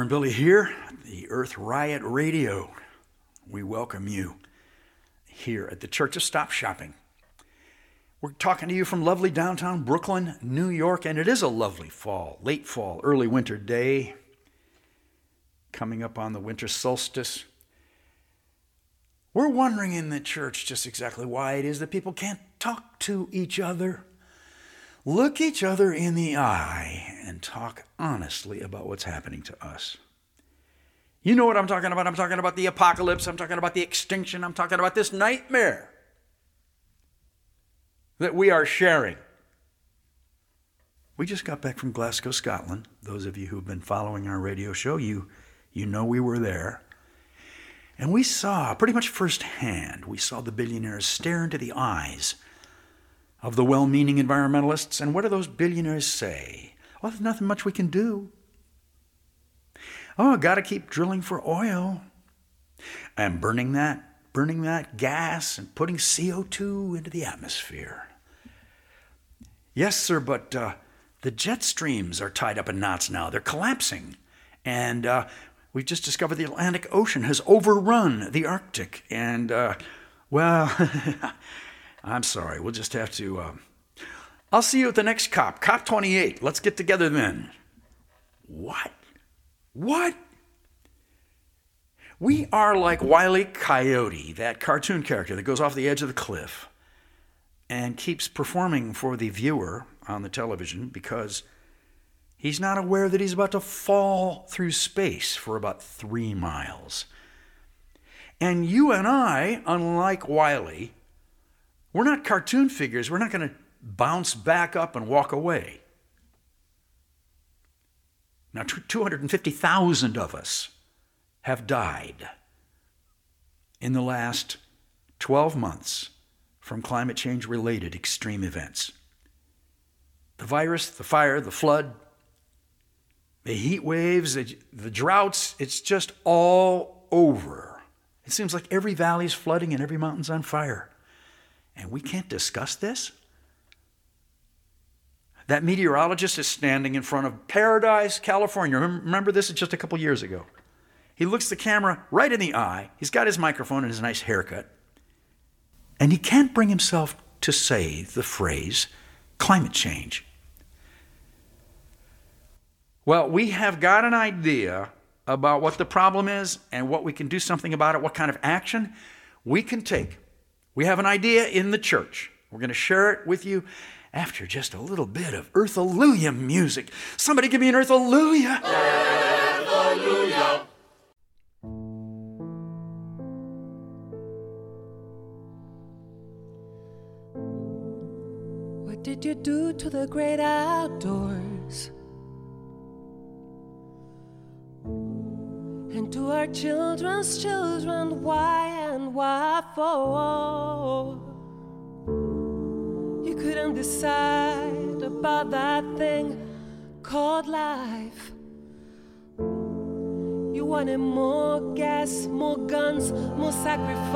Reverend Billy here, the Earth Riot Radio. We welcome you here at the Church of Stop Shopping. We're talking to you from lovely downtown Brooklyn, New York, and it is a lovely fall, late fall, early winter day, coming up on the winter solstice. We're wondering in the church just exactly why it is that people can't talk to each other, look each other in the eye, and talk honestly about what's happening to us. You know what I'm talking about. I'm talking about the apocalypse. I'm talking about the extinction. I'm talking about this nightmare that we are sharing. We just got back from Glasgow, Scotland. Those of you who've been following our radio show, you, you know we were there. And we saw, pretty much firsthand, we saw the billionaires stare into the eyes of the well meaning environmentalists. And what do those billionaires say? Well, there's nothing much we can do. Oh, got to keep drilling for oil and burning that, burning that gas and putting CO2 into the atmosphere. Yes, sir, but uh, the jet streams are tied up in knots now. They're collapsing. And uh, we've just discovered the Atlantic Ocean has overrun the Arctic. And, uh, well, I'm sorry. We'll just have to. Uh, I'll see you at the next COP, COP 28. Let's get together then. What? What? We are like Wiley Coyote, that cartoon character that goes off the edge of the cliff and keeps performing for the viewer on the television because he's not aware that he's about to fall through space for about three miles. And you and I, unlike Wiley, we're not cartoon figures. We're not going to bounce back up and walk away. Now, 250,000 of us have died in the last 12 months from climate change related extreme events. The virus, the fire, the flood, the heat waves, the droughts, it's just all over. It seems like every valley is flooding and every mountain's on fire. And we can't discuss this? That meteorologist is standing in front of Paradise, California. Remember this? Is just a couple years ago. He looks the camera right in the eye. He's got his microphone and his nice haircut. And he can't bring himself to say the phrase climate change. Well, we have got an idea about what the problem is and what we can do something about it, what kind of action we can take. We have an idea in the church. We're going to share it with you after just a little bit of Earthalleluia music. Somebody give me an Earthalleluia. What did you do to the great outdoors? To our children's children, why and why for? You couldn't decide about that thing called life. You wanted more gas, more guns, more sacrifice.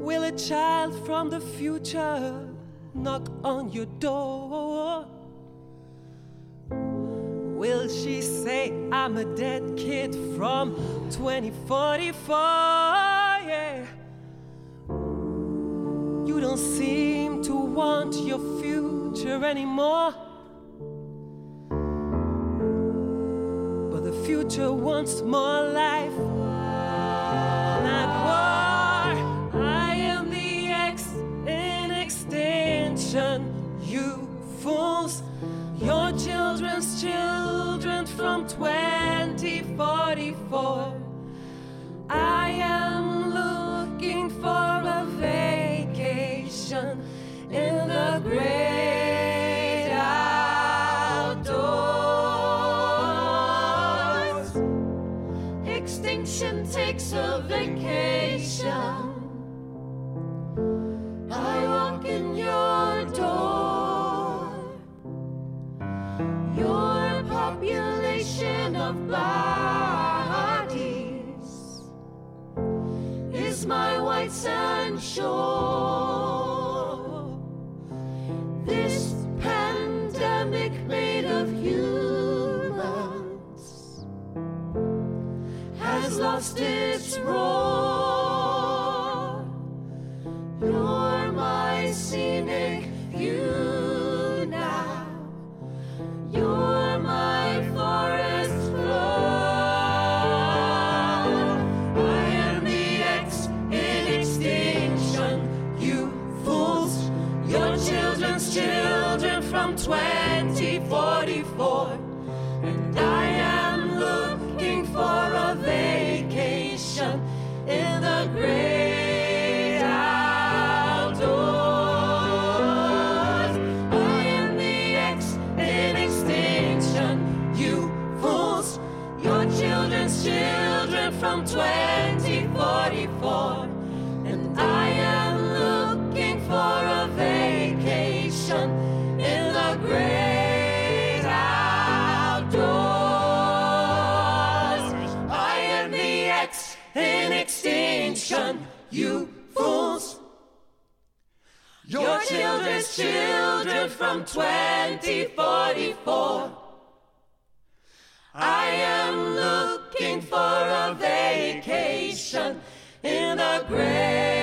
Will a child from the future knock on your door? Will she say, I'm a dead kid from 2044? Yeah. You don't seem to want your future anymore. But the future wants more life. Not war. I am the X in extension, you fools, your children's children from 2044. Children's children from 2044. I am looking for a vacation in the great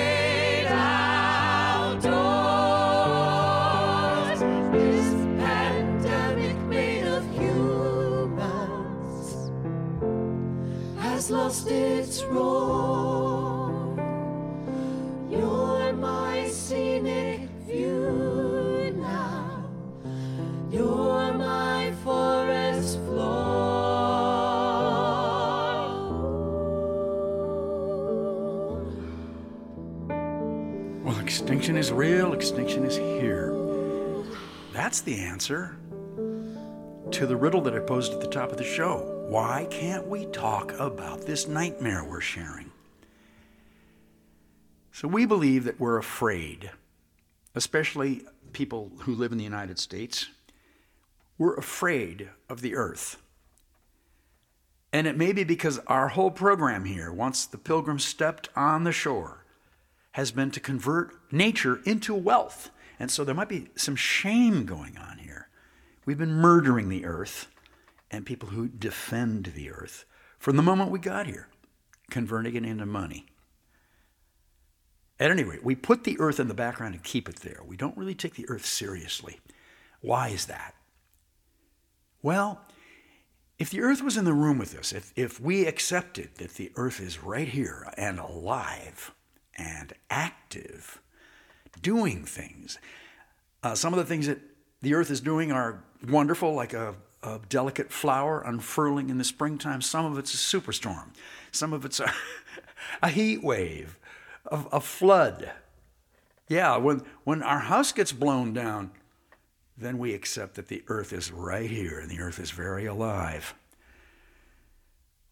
extinction is real, extinction is here. That's the answer to the riddle that I posed at the top of the show. Why can't we talk about this nightmare we're sharing? So, we believe that we're afraid, especially people who live in the United States. We're afraid of the earth. And it may be because our whole program here, once the pilgrims stepped on the shore, has been to convert nature into wealth. And so there might be some shame going on here. We've been murdering the earth and people who defend the earth from the moment we got here, converting it into money. At any rate, we put the earth in the background and keep it there. We don't really take the earth seriously. Why is that? Well, if the earth was in the room with us, if, if we accepted that the earth is right here and alive and active, doing things, uh, some of the things that the earth is doing are wonderful, like a, a delicate flower unfurling in the springtime. Some of it's a superstorm, some of it's a, a heat wave, a, a flood. Yeah, when, when our house gets blown down, then we accept that the earth is right here and the earth is very alive.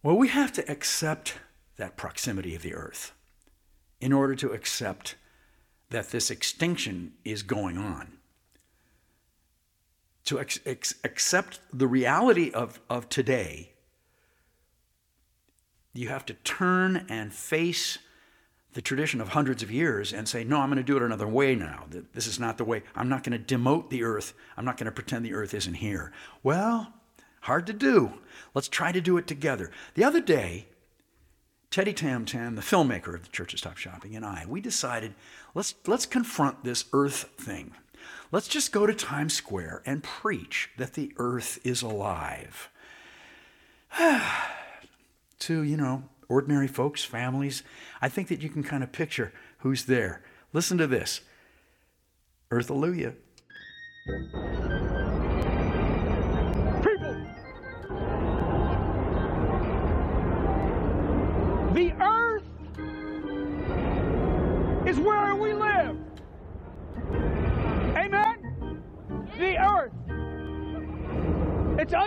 Well, we have to accept that proximity of the earth in order to accept that this extinction is going on. To ex- ex- accept the reality of, of today, you have to turn and face the tradition of hundreds of years and say, no, I'm going to do it another way now. This is not the way. I'm not going to demote the earth. I'm not going to pretend the earth isn't here. Well, hard to do. Let's try to do it together. The other day, Teddy Tam Tam, the filmmaker of the Church of Stop Shopping, and I, we decided let's, let's confront this earth thing. Let's just go to Times Square and preach that the earth is alive. to, you know, ordinary folks, families. I think that you can kind of picture who's there. Listen to this Earth Alleluia.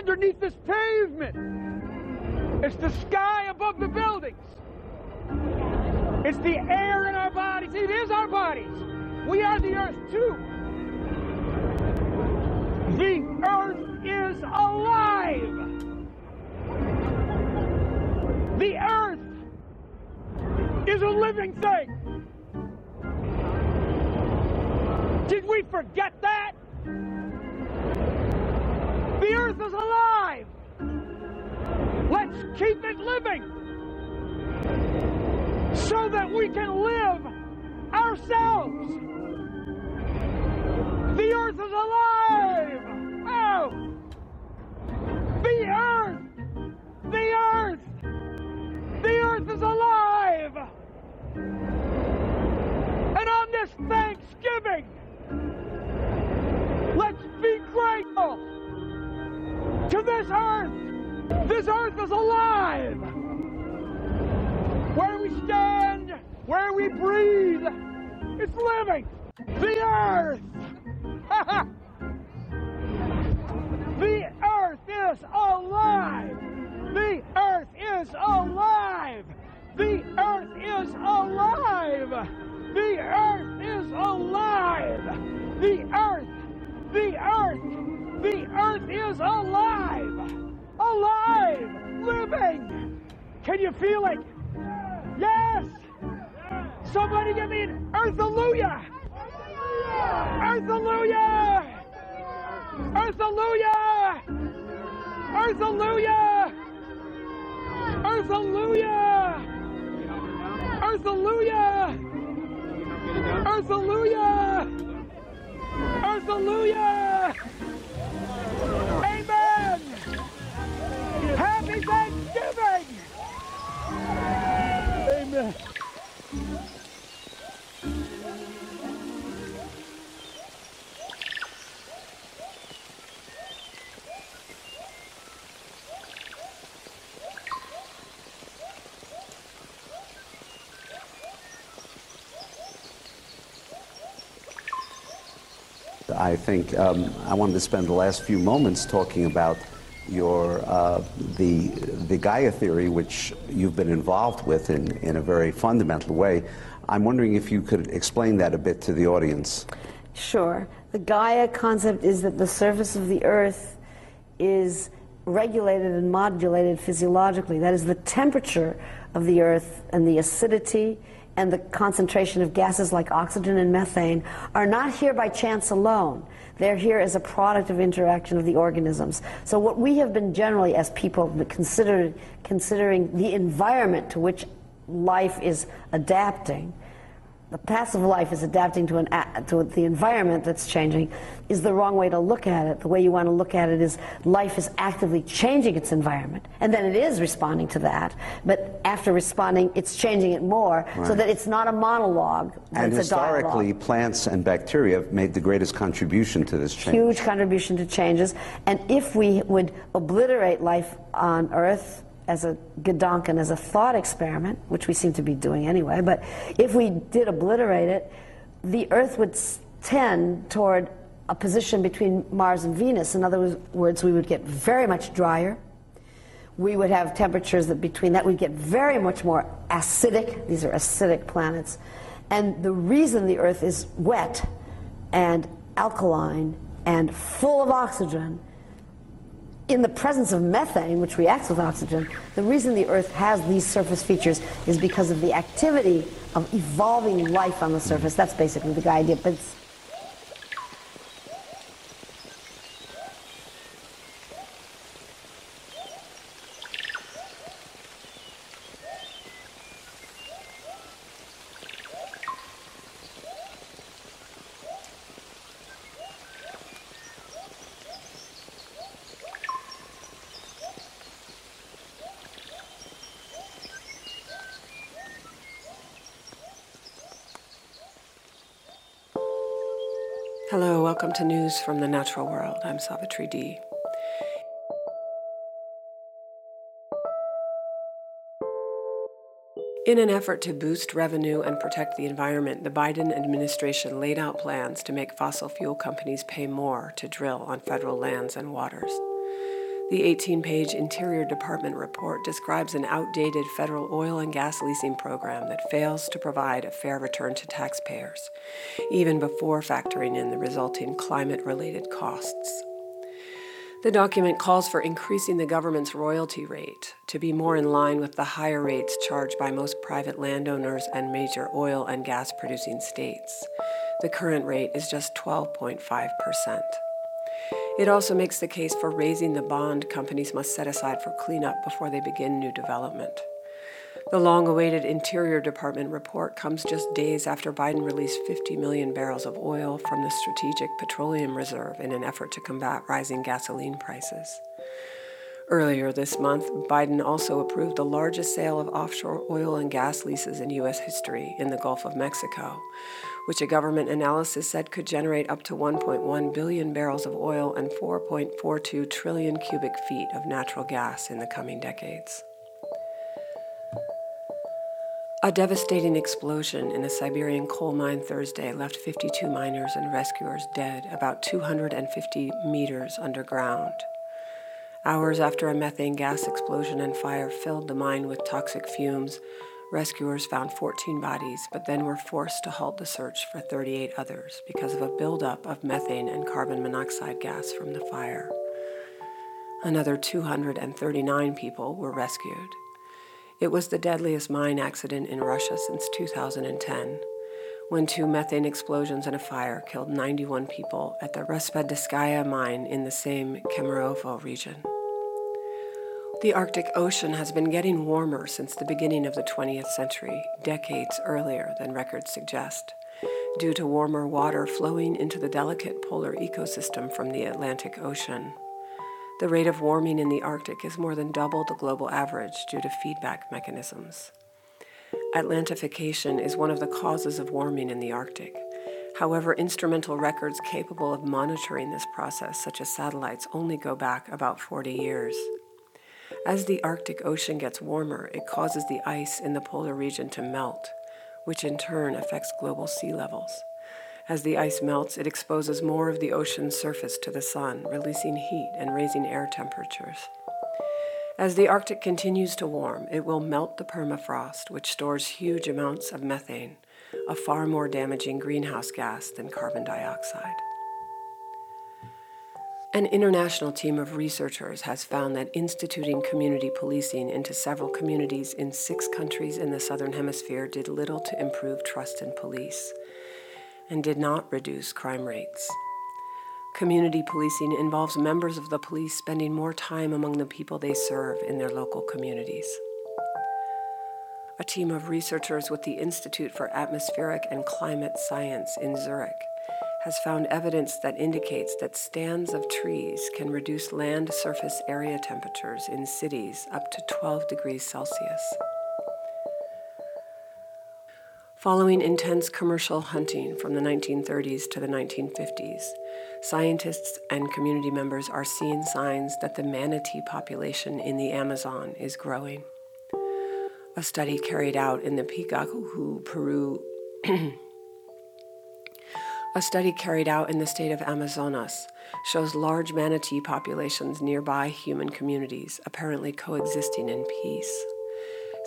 Underneath this pavement. It's the sky above the buildings. It's the air in our bodies. It is our bodies. We are the earth too. The earth is alive. The earth is a living thing. Did we forget that? Is alive. Let's keep it living. So that we can live ourselves. The earth is alive. Oh! The earth! The earth! The earth is alive! And on this Thanksgiving, let's be grateful to this earth. This earth is alive. Where we stand, where we breathe, it's living. The earth! you feel it? Yes! Somebody give me an earth-alleluia! Earth-alleluia! Earth-alleluia! Earth-alleluia! Earth-alleluia! Earth-alleluia! Earth-alleluia! Earth-alleluia! Amen! Happy Thanksgiving! Amen. I think um, I wanted to spend the last few moments talking about your uh, the the Gaia theory, which you've been involved with in, in a very fundamental way. I'm wondering if you could explain that a bit to the audience. Sure. The Gaia concept is that the surface of the Earth is regulated and modulated physiologically. That is, the temperature of the Earth and the acidity and the concentration of gases like oxygen and methane are not here by chance alone. They're here as a product of interaction of the organisms. So what we have been generally, as people, considered, considering the environment to which life is adapting, the passive life is adapting to, an, to the environment that's changing is the wrong way to look at it. The way you want to look at it is life is actively changing its environment, and then it is responding to that. But after responding, it's changing it more right. so that it's not a monologue. And historically, plants and bacteria have made the greatest contribution to this change. Huge contribution to changes. And if we would obliterate life on Earth, as a Gedanken, as a thought experiment, which we seem to be doing anyway, but if we did obliterate it, the Earth would tend toward a position between Mars and Venus. In other words, we would get very much drier. We would have temperatures that between that we'd get very much more acidic. These are acidic planets. And the reason the Earth is wet and alkaline and full of oxygen in the presence of methane, which reacts with oxygen, the reason the Earth has these surface features is because of the activity of evolving life on the surface. That's basically the idea. But welcome to News from the Natural World. I'm Savitri D. In an effort to boost revenue and protect the environment, the Biden administration laid out plans to make fossil fuel companies pay more to drill on federal lands and waters. The 18 page Interior Department report describes an outdated federal oil and gas leasing program that fails to provide a fair return to taxpayers, even before factoring in the resulting climate related costs. The document calls for increasing the government's royalty rate to be more in line with the higher rates charged by most private landowners and major oil and gas producing states. The current rate is just 12.5%. It also makes the case for raising the bond companies must set aside for cleanup before they begin new development. The long awaited Interior Department report comes just days after Biden released 50 million barrels of oil from the Strategic Petroleum Reserve in an effort to combat rising gasoline prices. Earlier this month, Biden also approved the largest sale of offshore oil and gas leases in U.S. history in the Gulf of Mexico, which a government analysis said could generate up to 1.1 billion barrels of oil and 4.42 trillion cubic feet of natural gas in the coming decades. A devastating explosion in a Siberian coal mine Thursday left 52 miners and rescuers dead about 250 meters underground. Hours after a methane gas explosion and fire filled the mine with toxic fumes, rescuers found 14 bodies, but then were forced to halt the search for 38 others because of a buildup of methane and carbon monoxide gas from the fire. Another 239 people were rescued. It was the deadliest mine accident in Russia since 2010, when two methane explosions and a fire killed 91 people at the Raspadskaya mine in the same Kemerovo region. The Arctic Ocean has been getting warmer since the beginning of the 20th century, decades earlier than records suggest, due to warmer water flowing into the delicate polar ecosystem from the Atlantic Ocean. The rate of warming in the Arctic is more than double the global average due to feedback mechanisms. Atlantification is one of the causes of warming in the Arctic. However, instrumental records capable of monitoring this process, such as satellites, only go back about 40 years. As the Arctic Ocean gets warmer, it causes the ice in the polar region to melt, which in turn affects global sea levels. As the ice melts, it exposes more of the ocean's surface to the sun, releasing heat and raising air temperatures. As the Arctic continues to warm, it will melt the permafrost, which stores huge amounts of methane, a far more damaging greenhouse gas than carbon dioxide. An international team of researchers has found that instituting community policing into several communities in six countries in the Southern Hemisphere did little to improve trust in police and did not reduce crime rates. Community policing involves members of the police spending more time among the people they serve in their local communities. A team of researchers with the Institute for Atmospheric and Climate Science in Zurich has found evidence that indicates that stands of trees can reduce land surface area temperatures in cities up to 12 degrees Celsius. Following intense commercial hunting from the 1930s to the 1950s, scientists and community members are seeing signs that the manatee population in the Amazon is growing. A study carried out in the Picahue, Peru, a study carried out in the state of Amazonas shows large manatee populations nearby human communities apparently coexisting in peace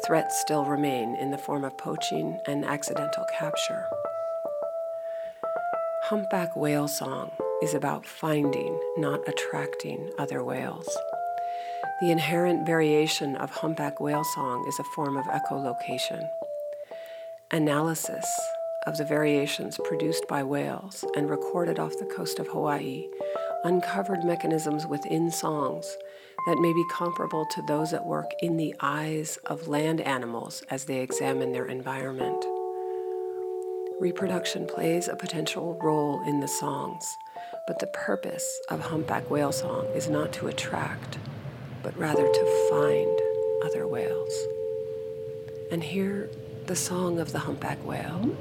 threats still remain in the form of poaching and accidental capture. Humpback whale song is about finding, not attracting other whales. The inherent variation of humpback whale song is a form of echolocation. Analysis of the variations produced by whales and recorded off the coast of Hawaii uncovered mechanisms within songs that may be comparable to those at work in the eyes of land animals as they examine their environment. Reproduction plays a potential role in the songs, but the purpose of humpback whale song is not to attract, but rather to find other whales. And hear the song of the humpback whale.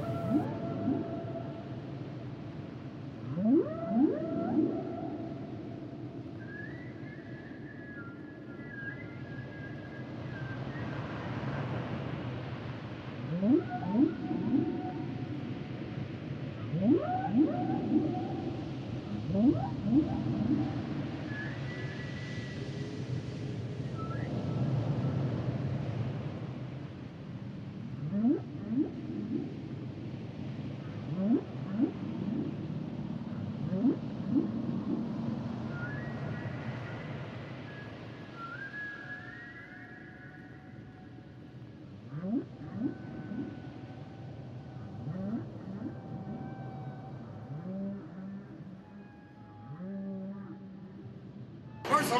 The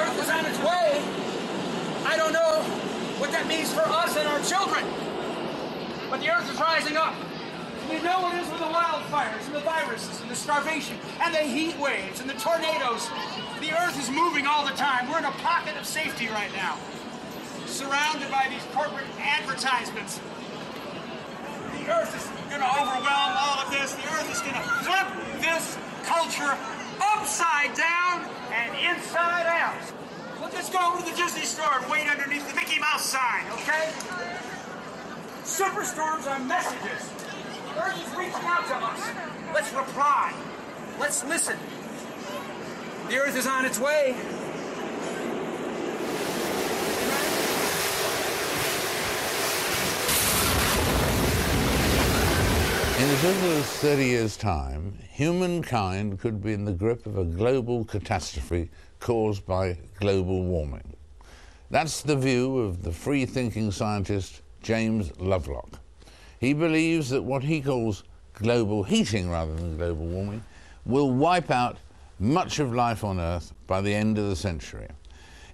Earth is on its way. I don't know what that means for us and our children. But the earth is rising up. You know what it is with the wildfires and the viruses and the starvation and the heat waves and the tornadoes. The earth is moving all the time. We're in a pocket of safety right now, surrounded by these corporate advertisements. The earth is going to overwhelm all of this. The earth is going to flip this culture upside down and inside out. We'll just go over to the Disney store and wait underneath the Mickey Mouse sign, okay? Superstorms are messages. Is reaching out to us. Let's reply. Let's listen. The earth is on its way. In as little as 30 years' time, humankind could be in the grip of a global catastrophe caused by global warming. That's the view of the free thinking scientist James Lovelock. He believes that what he calls global heating rather than global warming will wipe out much of life on Earth by the end of the century.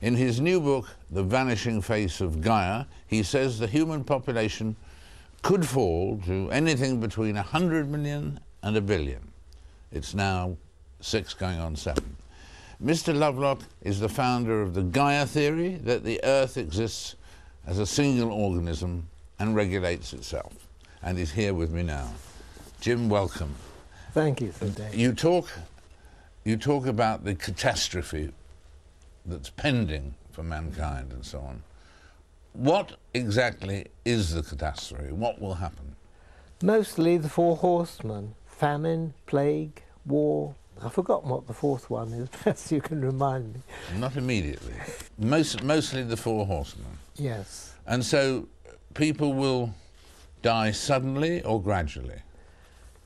In his new book, The Vanishing Face of Gaia, he says the human population could fall to anything between 100 million and a billion. It's now six going on seven. Mr. Lovelock is the founder of the Gaia theory that the Earth exists as a single organism and regulates itself, and is here with me now. Jim, welcome. Thank you, Dave. You talk, you talk about the catastrophe that's pending for mankind and so on. What exactly is the catastrophe? What will happen? Mostly the four horsemen famine, plague, war. I've forgotten what the fourth one is, perhaps you can remind me. Not immediately. Most, mostly the four horsemen. Yes. And so people will die suddenly or gradually.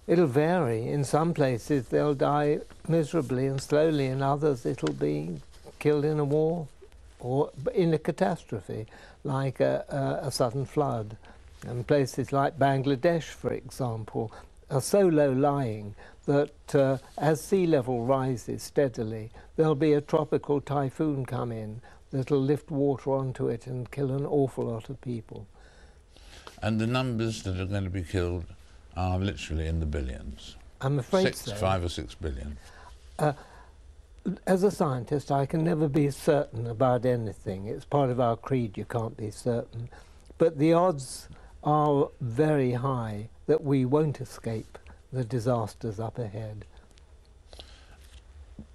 It'll vary. In some places they'll die miserably and slowly, in others it'll be killed in a war or in a catastrophe like a, a, a sudden flood. And places like Bangladesh, for example, are so low lying that uh, as sea level rises steadily, there'll be a tropical typhoon come in that'll lift water onto it and kill an awful lot of people. And the numbers that are going to be killed are literally in the billions. I'm afraid six, so. Five or six billion. Uh, as a scientist, I can never be certain about anything. It's part of our creed, you can't be certain. But the odds are very high that we won't escape the disasters up ahead.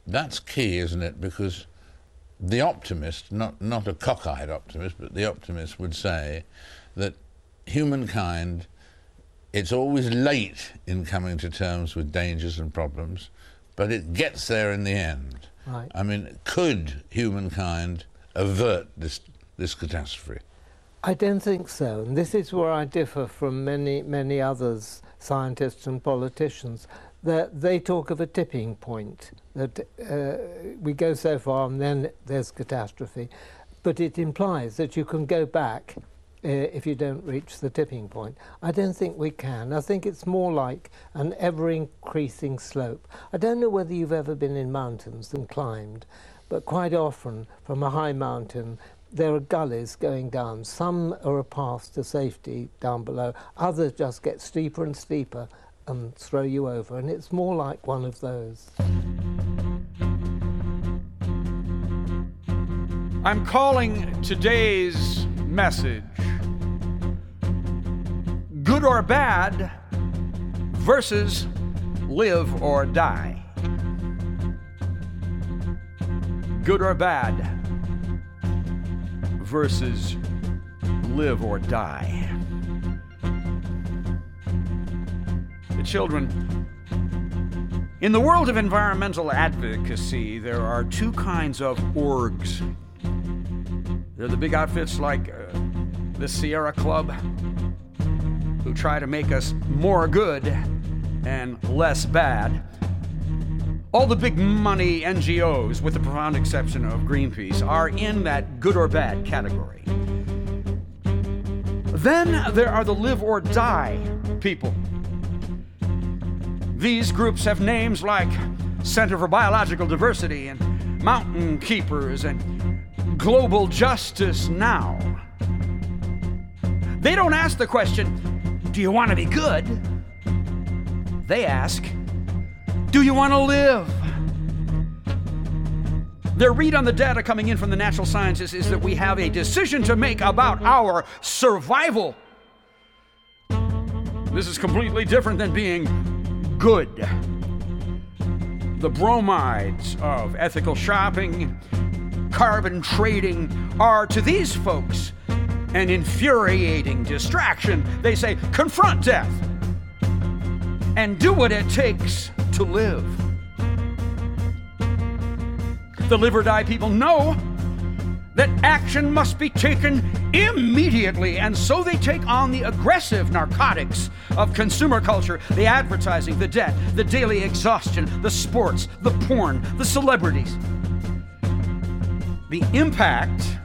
That's key, isn't it? Because the optimist, not, not a cockeyed optimist, but the optimist would say that humankind, it's always late in coming to terms with dangers and problems, but it gets there in the end. Right. I mean, could humankind avert this, this catastrophe? I don't think so, and this is where I differ from many, many others, scientists and politicians. That they talk of a tipping point, that uh, we go so far and then there's catastrophe. But it implies that you can go back Uh, if you don't reach the tipping point. I don't think we can. I think it's more like an ever increasing slope. I don't know whether you've ever been in mountains and climbed, but quite often from a high mountain there are gullies going down. Some are a path to safety down below, others just get steeper and steeper and throw you over, and it's more like one of those. I'm calling today's message good or bad versus live or die. Good or bad versus live or die. The children. In the world of environmental advocacy, there are two kinds of orgs. They're the big outfits like uh, the Sierra Club, who try to make us more good and less bad. All the big money NGOs, with the profound exception of Greenpeace, are in that good or bad category. Then there are the live or die people. These groups have names like Center for Biological Diversity and Mountain Keepers and Global Justice Now. They don't ask the question, Do you want to be good? They ask, Do you want to live? Their read on the data coming in from the natural sciences is that we have a decision to make about our survival. This is completely different than being good. The bromides of ethical shopping, carbon trading are to these folks an infuriating distraction. They say, confront death and do what it takes to live. The live or die people know that action must be taken immediately, and so they take on the aggressive narcotics of consumer culture the advertising, the debt, the daily exhaustion, the sports, the porn, the celebrities. The impact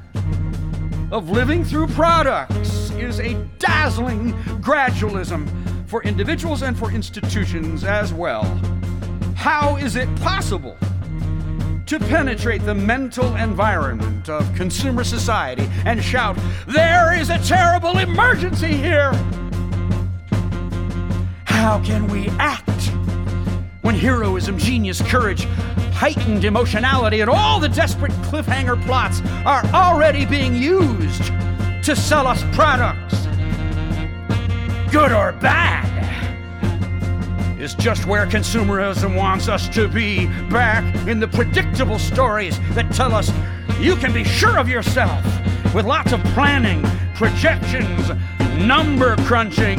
of living through products is a dazzling gradualism for individuals and for institutions as well. How is it possible? to penetrate the mental environment of consumer society and shout, There is a terrible emergency here! How can we act when heroism, genius, courage, heightened emotionality, and all the desperate cliffhanger plots are already being used to sell us products? Good or bad? is just where consumerism wants us to be, back in the predictable stories that tell us you can be sure of yourself with lots of planning, projections, number crunching.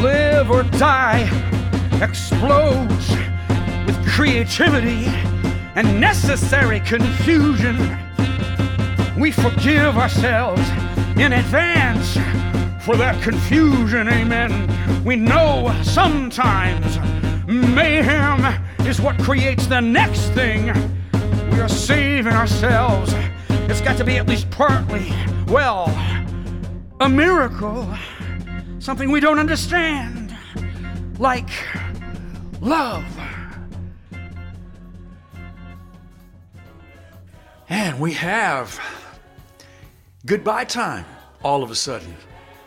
Live or die explodes with creativity and necessary confusion. We forgive ourselves in advance for that confusion, amen. We know sometimes mayhem is what creates the next thing. We are saving ourselves. It's got to be at least partly, well, a miracle. Something we don't understand. Like love. And we have goodbye time all of a sudden.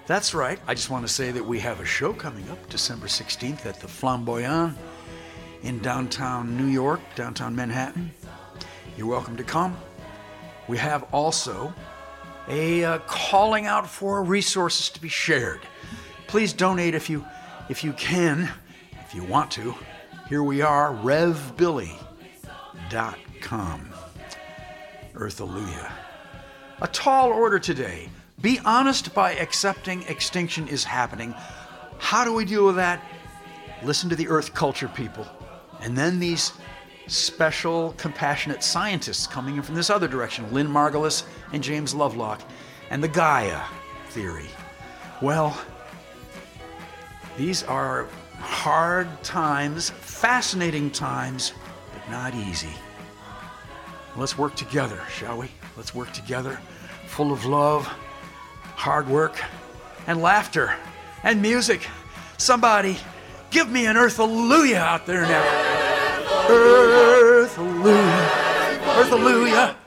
That's right. I just want to say that we have a show coming up December 16th at the Flamboyan in downtown New York, downtown Manhattan. You're welcome to come. We have also a uh, calling out for resources to be shared. Please donate if you if you can, if you want to. Here we are, revbilly.com. Earthalluia. A tall order today. Be honest by accepting extinction is happening. How do we deal with that? Listen to the earth culture people. And then these special, compassionate scientists coming in from this other direction Lynn Margulis and James Lovelock, and the Gaia theory. Well, these are hard times, fascinating times, but not easy. Let's work together, shall we? Let's work together, full of love hard work, and laughter, and music. Somebody, give me an earth hallelujah out there now. Earth hallelujah. Earth hallelujah.